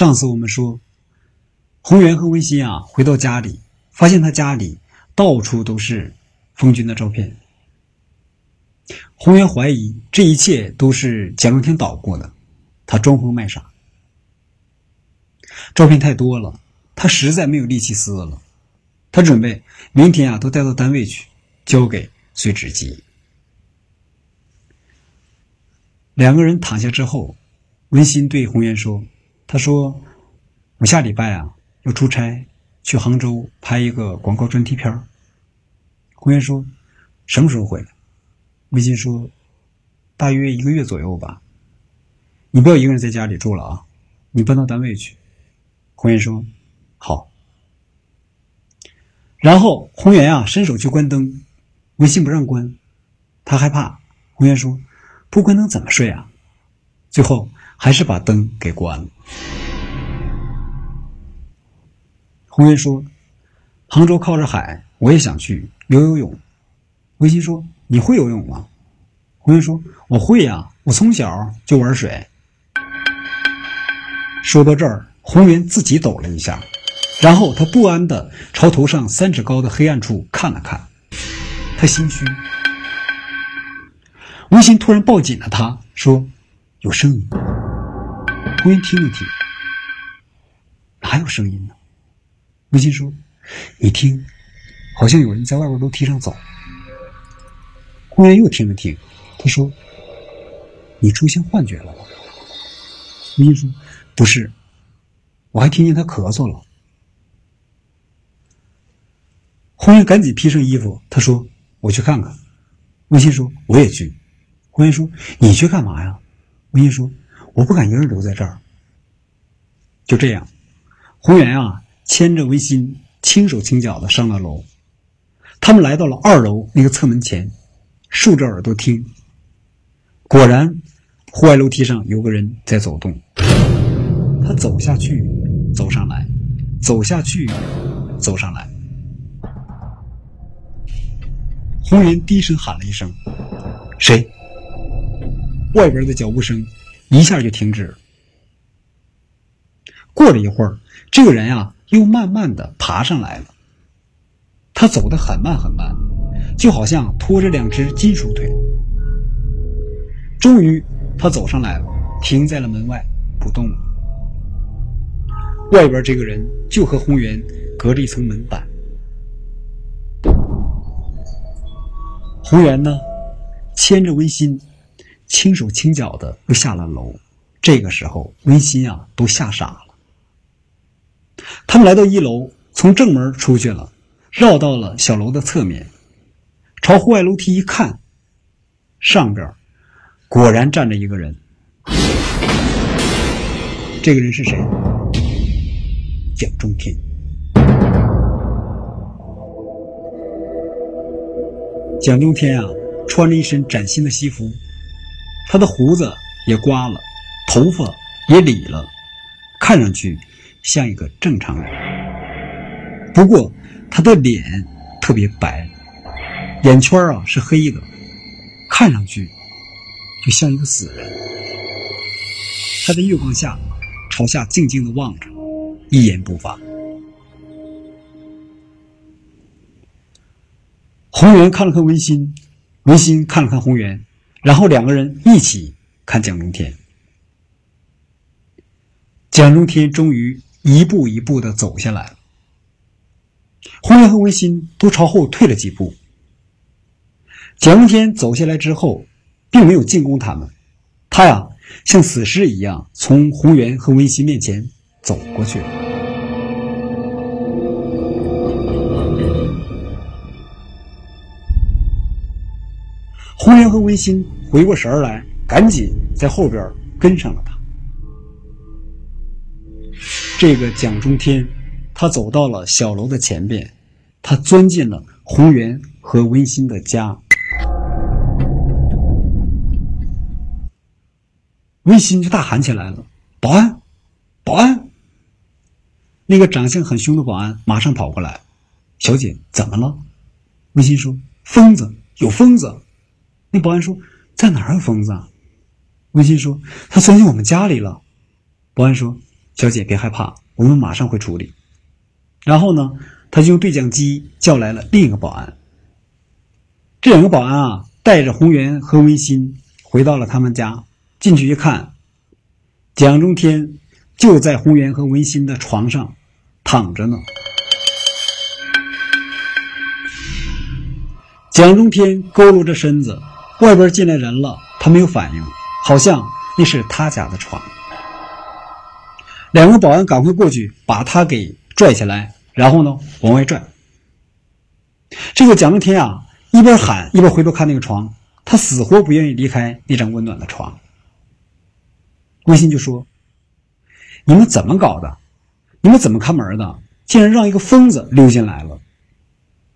上次我们说，洪源和温馨啊回到家里，发现他家里到处都是冯军的照片。洪源怀疑这一切都是蒋中天捣过的，他装疯卖傻。照片太多了，他实在没有力气撕了。他准备明天啊都带到单位去，交给碎纸机。两个人躺下之后，温馨对洪源说：“他说我下礼拜啊要出差去杭州拍一个广告专题片洪源说：“什么时候回来？”微信说：“大约一个月左右吧。你不要一个人在家里住了啊，你搬到单位去。”洪源说：“好。”然后洪源啊伸手去关灯，微信不让关，他害怕。洪源说：“不关灯怎么睡啊？”最后还是把灯给关了。红云说：“杭州靠着海，我也想去游游泳。”温馨说。你会游泳吗？红云说：“我会呀，我从小就玩水。”说到这儿，红云自己抖了一下，然后他不安的朝头上三尺高的黑暗处看了看，他心虚。温馨突然抱紧了他，说：“有声音。”红云听了听，哪有声音呢？温馨说：“你听，好像有人在外边楼梯上走。”公园又听了听，他说：“你出现幻觉了吗？”文心说：“不是，我还听见他咳嗽了。”红云赶紧披上衣服，他说：“我去看看。”文心说：“我也去。”红云说：“你去干嘛呀？”文心说：“我不敢一个人留在这儿。”就这样，红源啊牵着文心，轻手轻脚的上了楼。他们来到了二楼那个侧门前。竖着耳朵听，果然，户外楼梯上有个人在走动。他走下去，走上来，走下去，走上来。红云低声喊了一声：“谁？”外边的脚步声一下就停止。过了一会儿，这个人呀，又慢慢的爬上来了。他走得很慢很慢。就好像拖着两只金属腿。终于，他走上来了，停在了门外，不动了。外边这个人就和红源隔着一层门板。红源呢，牵着温馨，轻手轻脚的又下了楼。这个时候，温馨啊都吓傻了。他们来到一楼，从正门出去了，绕到了小楼的侧面。朝户外楼梯一看，上边果然站着一个人。这个人是谁？蒋中天。蒋中天啊，穿着一身崭新的西服，他的胡子也刮了，头发也理了，看上去像一个正常人。不过他的脸特别白。眼圈啊是黑的，看上去就像一个死人。他在月光下朝下静静的望着，一言不发。红源看了看文馨，文馨看了看红源，然后两个人一起看蒋中天。蒋中天终于一步一步的走下来了，红源和温馨都朝后退了几步。蒋中天走下来之后，并没有进攻他们，他呀像死尸一样从洪源和温馨面前走过去了。洪源和温馨回过神来，赶紧在后边跟上了他。这个蒋中天，他走到了小楼的前边，他钻进了洪源和温馨的家。温馨就大喊起来了：“保安，保安！”那个长相很凶的保安马上跑过来：“小姐，怎么了？”温馨说：“疯子，有疯子！”那保安说：“在哪儿有疯子？”温馨说：“他钻进我们家里了。”保安说：“小姐别害怕，我们马上会处理。”然后呢，他就用对讲机叫来了另一个保安。这两个保安啊，带着红源和文新回到了他们家。进去一看，蒋中天就在红源和文新的床上躺着呢。蒋中天佝偻着身子，外边进来人了，他没有反应，好像那是他家的床。两个保安赶快过去把他给拽起来，然后呢往外拽。这个蒋中天啊，一边喊一边回头看那个床，他死活不愿意离开那张温暖的床。微信就说：“你们怎么搞的？你们怎么看门的？竟然让一个疯子溜进来了！”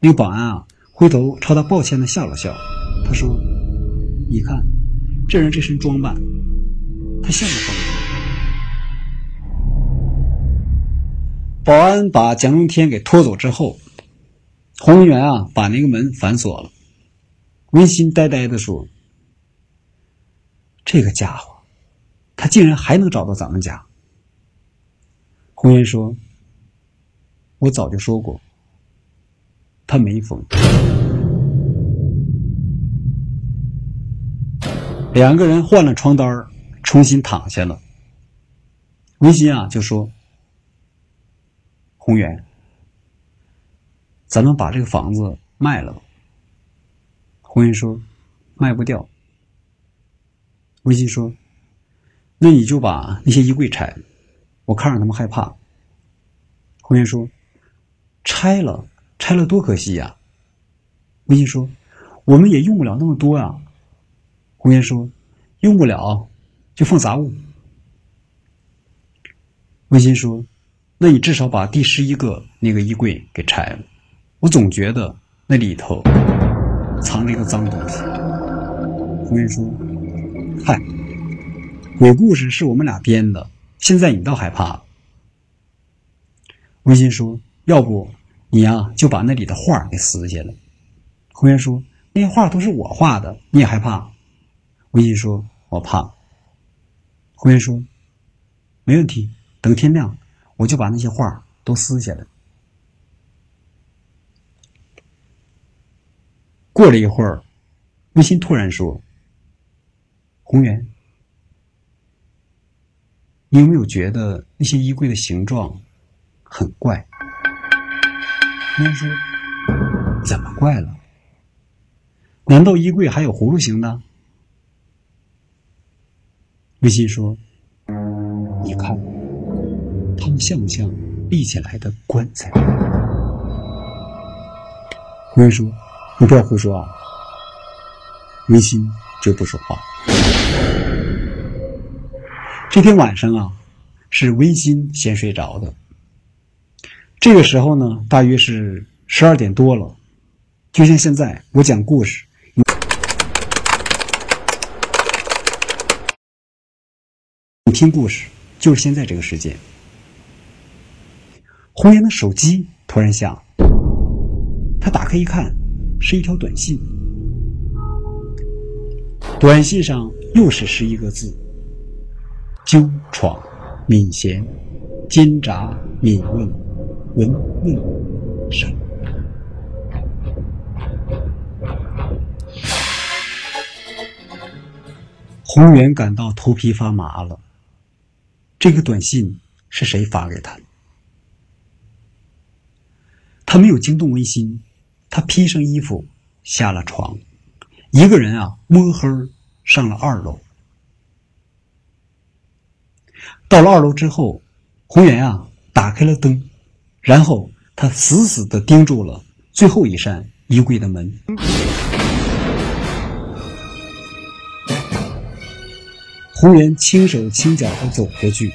那个保安啊，回头朝他抱歉的笑了笑，他说：“你看，这人这身装扮，他像个疯子。”保安把蒋中天给拖走之后，洪文元啊，把那个门反锁了。温馨呆呆的说：“这个家伙。”他竟然还能找到咱们家。红颜说：“我早就说过，他没疯。”两个人换了床单重新躺下了。文心啊，就说：“宏源，咱们把这个房子卖了吧。”红颜说：“卖不掉。”文心说。那你就把那些衣柜拆了，我看着他们害怕。红颜说：“拆了，拆了多可惜呀。”微信说：“我们也用不了那么多啊。”红颜说：“用不了，就放杂物。”温馨说：“那你至少把第十一个那个衣柜给拆了，我总觉得那里头藏着一个脏东西。”红颜说：“嗨。”鬼故事是我们俩编的，现在你倒害怕了。文心说：“要不你呀，就把那里的画给撕下来。”红颜说：“那些画都是我画的，你也害怕？”微信说：“我怕。”红颜说：“没问题，等天亮，我就把那些画都撕下来。”过了一会儿，微信突然说：“红颜。”你有没有觉得那些衣柜的形状很怪？别人说：“怎么怪了？难道衣柜还有葫芦形的？”微信说：“你看，他们像不像立起来的棺材？”微信说：“你不要胡说啊！”微信就不说话。这天晚上啊，是温馨先睡着的。这个时候呢，大约是十二点多了。就像现在我讲故事，听故事，就是现在这个时间。红颜的手机突然响，他打开一看，是一条短信。短信上又是十一个字。纠闯，敏贤，奸诈，敏问，文问，善。洪源感到头皮发麻了。这个短信是谁发给他的？他没有惊动微心，他披上衣服下了床，一个人啊摸黑上了二楼。到了二楼之后，红源啊打开了灯，然后他死死的盯住了最后一扇衣柜的门。红源轻手轻脚的走过去，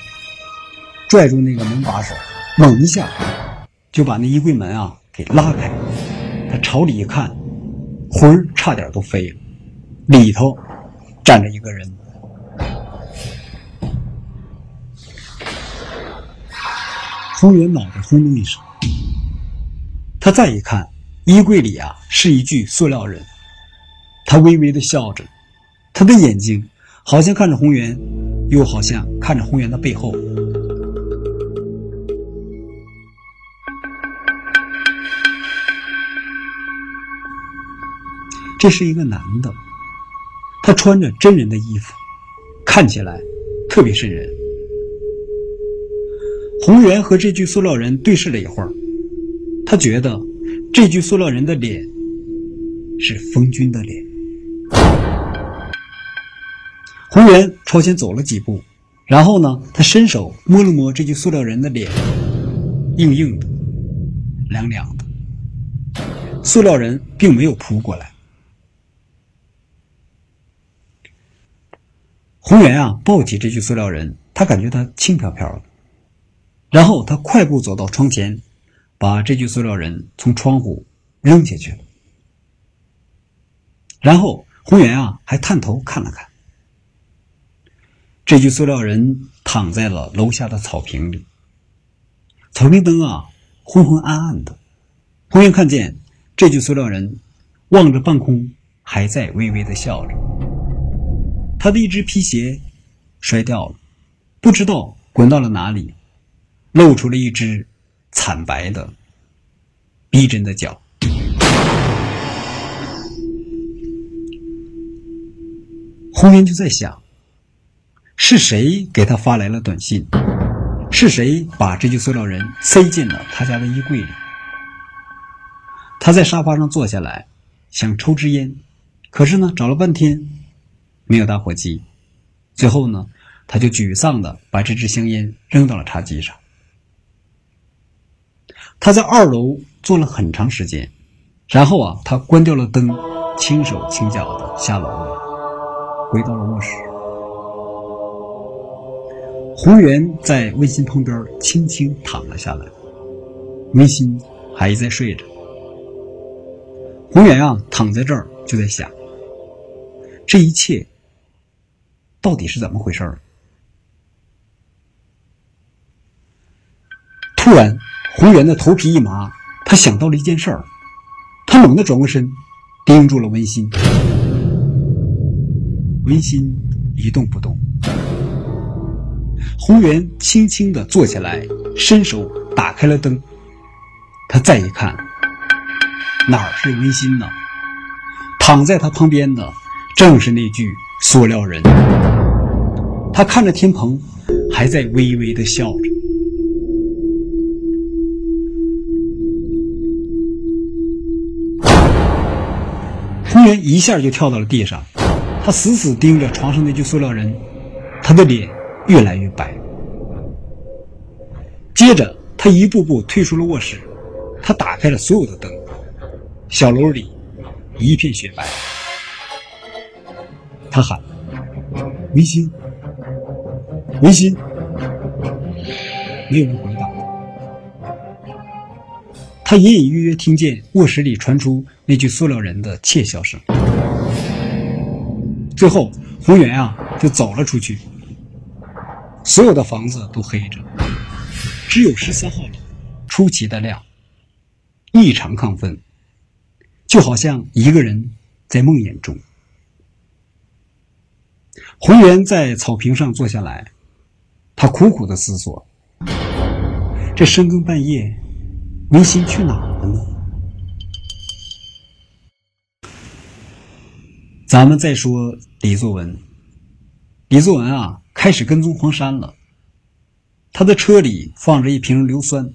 拽住那个门把手，猛一下就把那衣柜门啊给拉开。他朝里一看，魂儿差点都飞了，里头站着一个人。红源脑袋轰隆一声，他再一看，衣柜里啊是一具塑料人，他微微的笑着，他的眼睛好像看着红源，又好像看着红源的背后。这是一个男的，他穿着真人的衣服，看起来特别瘆人。红源和这具塑料人对视了一会儿，他觉得这具塑料人的脸是风君的脸。洪源朝前走了几步，然后呢，他伸手摸了摸这具塑料人的脸，硬硬的，凉凉的。塑料人并没有扑过来。洪源啊，抱起这具塑料人，他感觉他轻飘飘的。然后他快步走到窗前，把这具塑料人从窗户扔下去了。然后洪源啊，还探头看了看，这具塑料人躺在了楼下的草坪里。草坪灯啊，昏昏暗暗的。洪源看见这具塑料人望着半空，还在微微的笑着。他的一只皮鞋摔掉了，不知道滚到了哪里。露出了一只惨白的、逼真的脚。红颜就在想：是谁给他发来了短信？是谁把这具塑料人塞进了他家的衣柜里？他在沙发上坐下来，想抽支烟，可是呢，找了半天没有打火机。最后呢，他就沮丧的把这支香烟扔到了茶几上。他在二楼坐了很长时间，然后啊，他关掉了灯，轻手轻脚的下楼了，回到了卧室。洪源在温馨旁边轻轻躺了下来，温馨还在睡着。洪源啊，躺在这儿就在想，这一切到底是怎么回事？突然。洪源的头皮一麻，他想到了一件事儿，他猛地转过身，盯住了温馨。温馨一动不动。洪源轻轻地坐起来，伸手打开了灯。他再一看，哪儿是温馨呢？躺在他旁边的正是那具塑料人。他看着天棚，还在微微的笑着。洪源一下就跳到了地上，他死死盯着床上那具塑料人，他的脸越来越白。接着，他一步步退出了卧室，他打开了所有的灯，小楼里一片雪白。他喊：“维新，维新！”没有人回答。他隐隐约约听见卧室里传出那具塑料人的窃笑声。最后，洪源啊就走了出去。所有的房子都黑着，只有十三号楼出奇的亮，异常亢奋，就好像一个人在梦魇中。红源在草坪上坐下来，他苦苦的思索：这深更半夜。明星去哪了呢？咱们再说李作文。李作文啊，开始跟踪黄山了。他的车里放着一瓶硫酸，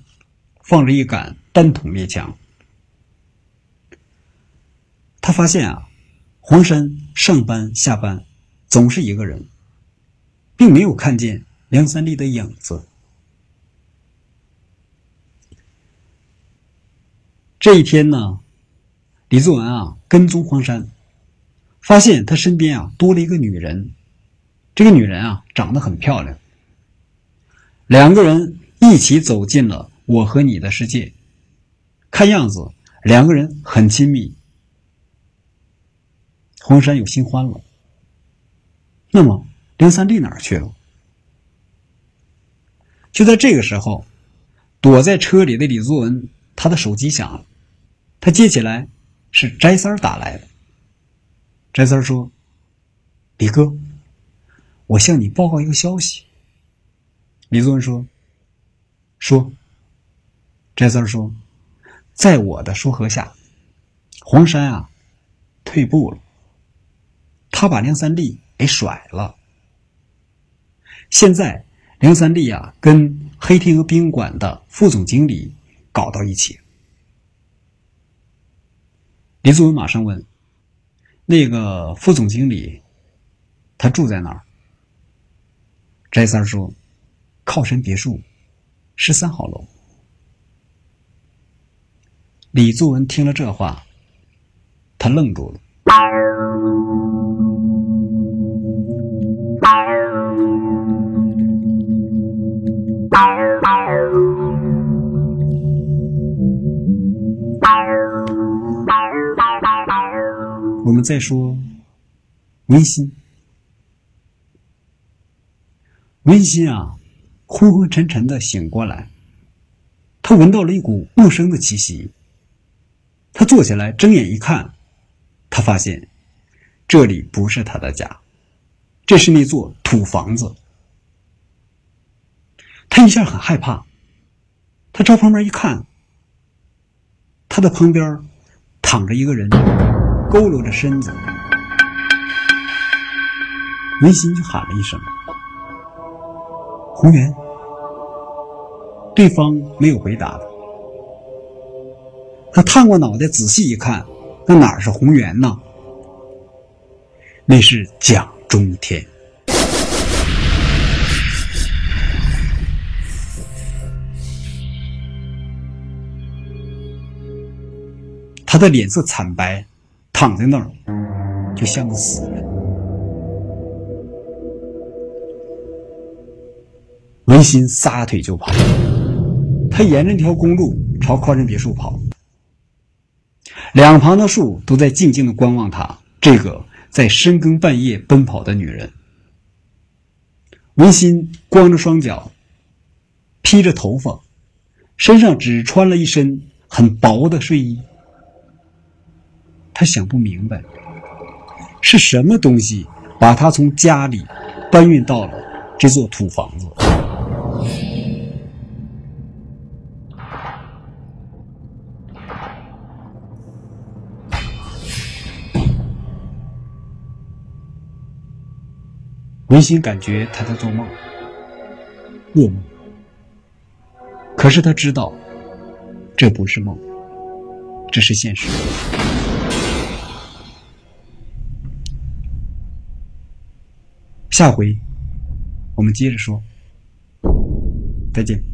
放着一杆单筒猎枪。他发现啊，黄山上班下班总是一个人，并没有看见梁三立的影子。这一天呢，李作文啊跟踪黄山，发现他身边啊多了一个女人。这个女人啊长得很漂亮。两个人一起走进了我和你的世界，看样子两个人很亲密。黄山有新欢了。那么梁三立哪儿去了？就在这个时候，躲在车里的李作文，他的手机响了。他接起来，是翟三打来的。翟三说：“李哥，我向你报告一个消息。”李宗文说：“说。”翟三儿说：“在我的说和下，黄山啊，退步了，他把梁三立给甩了。现在梁三立啊，跟黑天鹅宾馆的副总经理搞到一起。李宗文马上问：“那个副总经理，他住在哪儿？”翟三说：“靠山别墅，十三号楼。”李作文听了这话，他愣住了。我们再说温馨，温馨啊，昏昏沉沉的醒过来，他闻到了一股陌生的气息。他坐起来，睁眼一看，他发现这里不是他的家，这是那座土房子。他一下很害怕，他朝旁边一看，他的旁边躺着一个人。佝偻着身子，文馨就喊了一声：“红源。”对方没有回答他。他探过脑袋仔细一看，那哪是红源呢？那是蒋中天。他的脸色惨白。躺在那儿，就像个死人。文心撒腿就跑，他沿着那条公路朝宽仁别墅跑，两旁的树都在静静的观望他这个在深更半夜奔跑的女人。文心光着双脚，披着头发，身上只穿了一身很薄的睡衣。他想不明白，是什么东西把他从家里搬运到了这座土房子。文心感觉他在做梦，噩梦。可是他知道，这不是梦，这是现实。下回我们接着说，再见。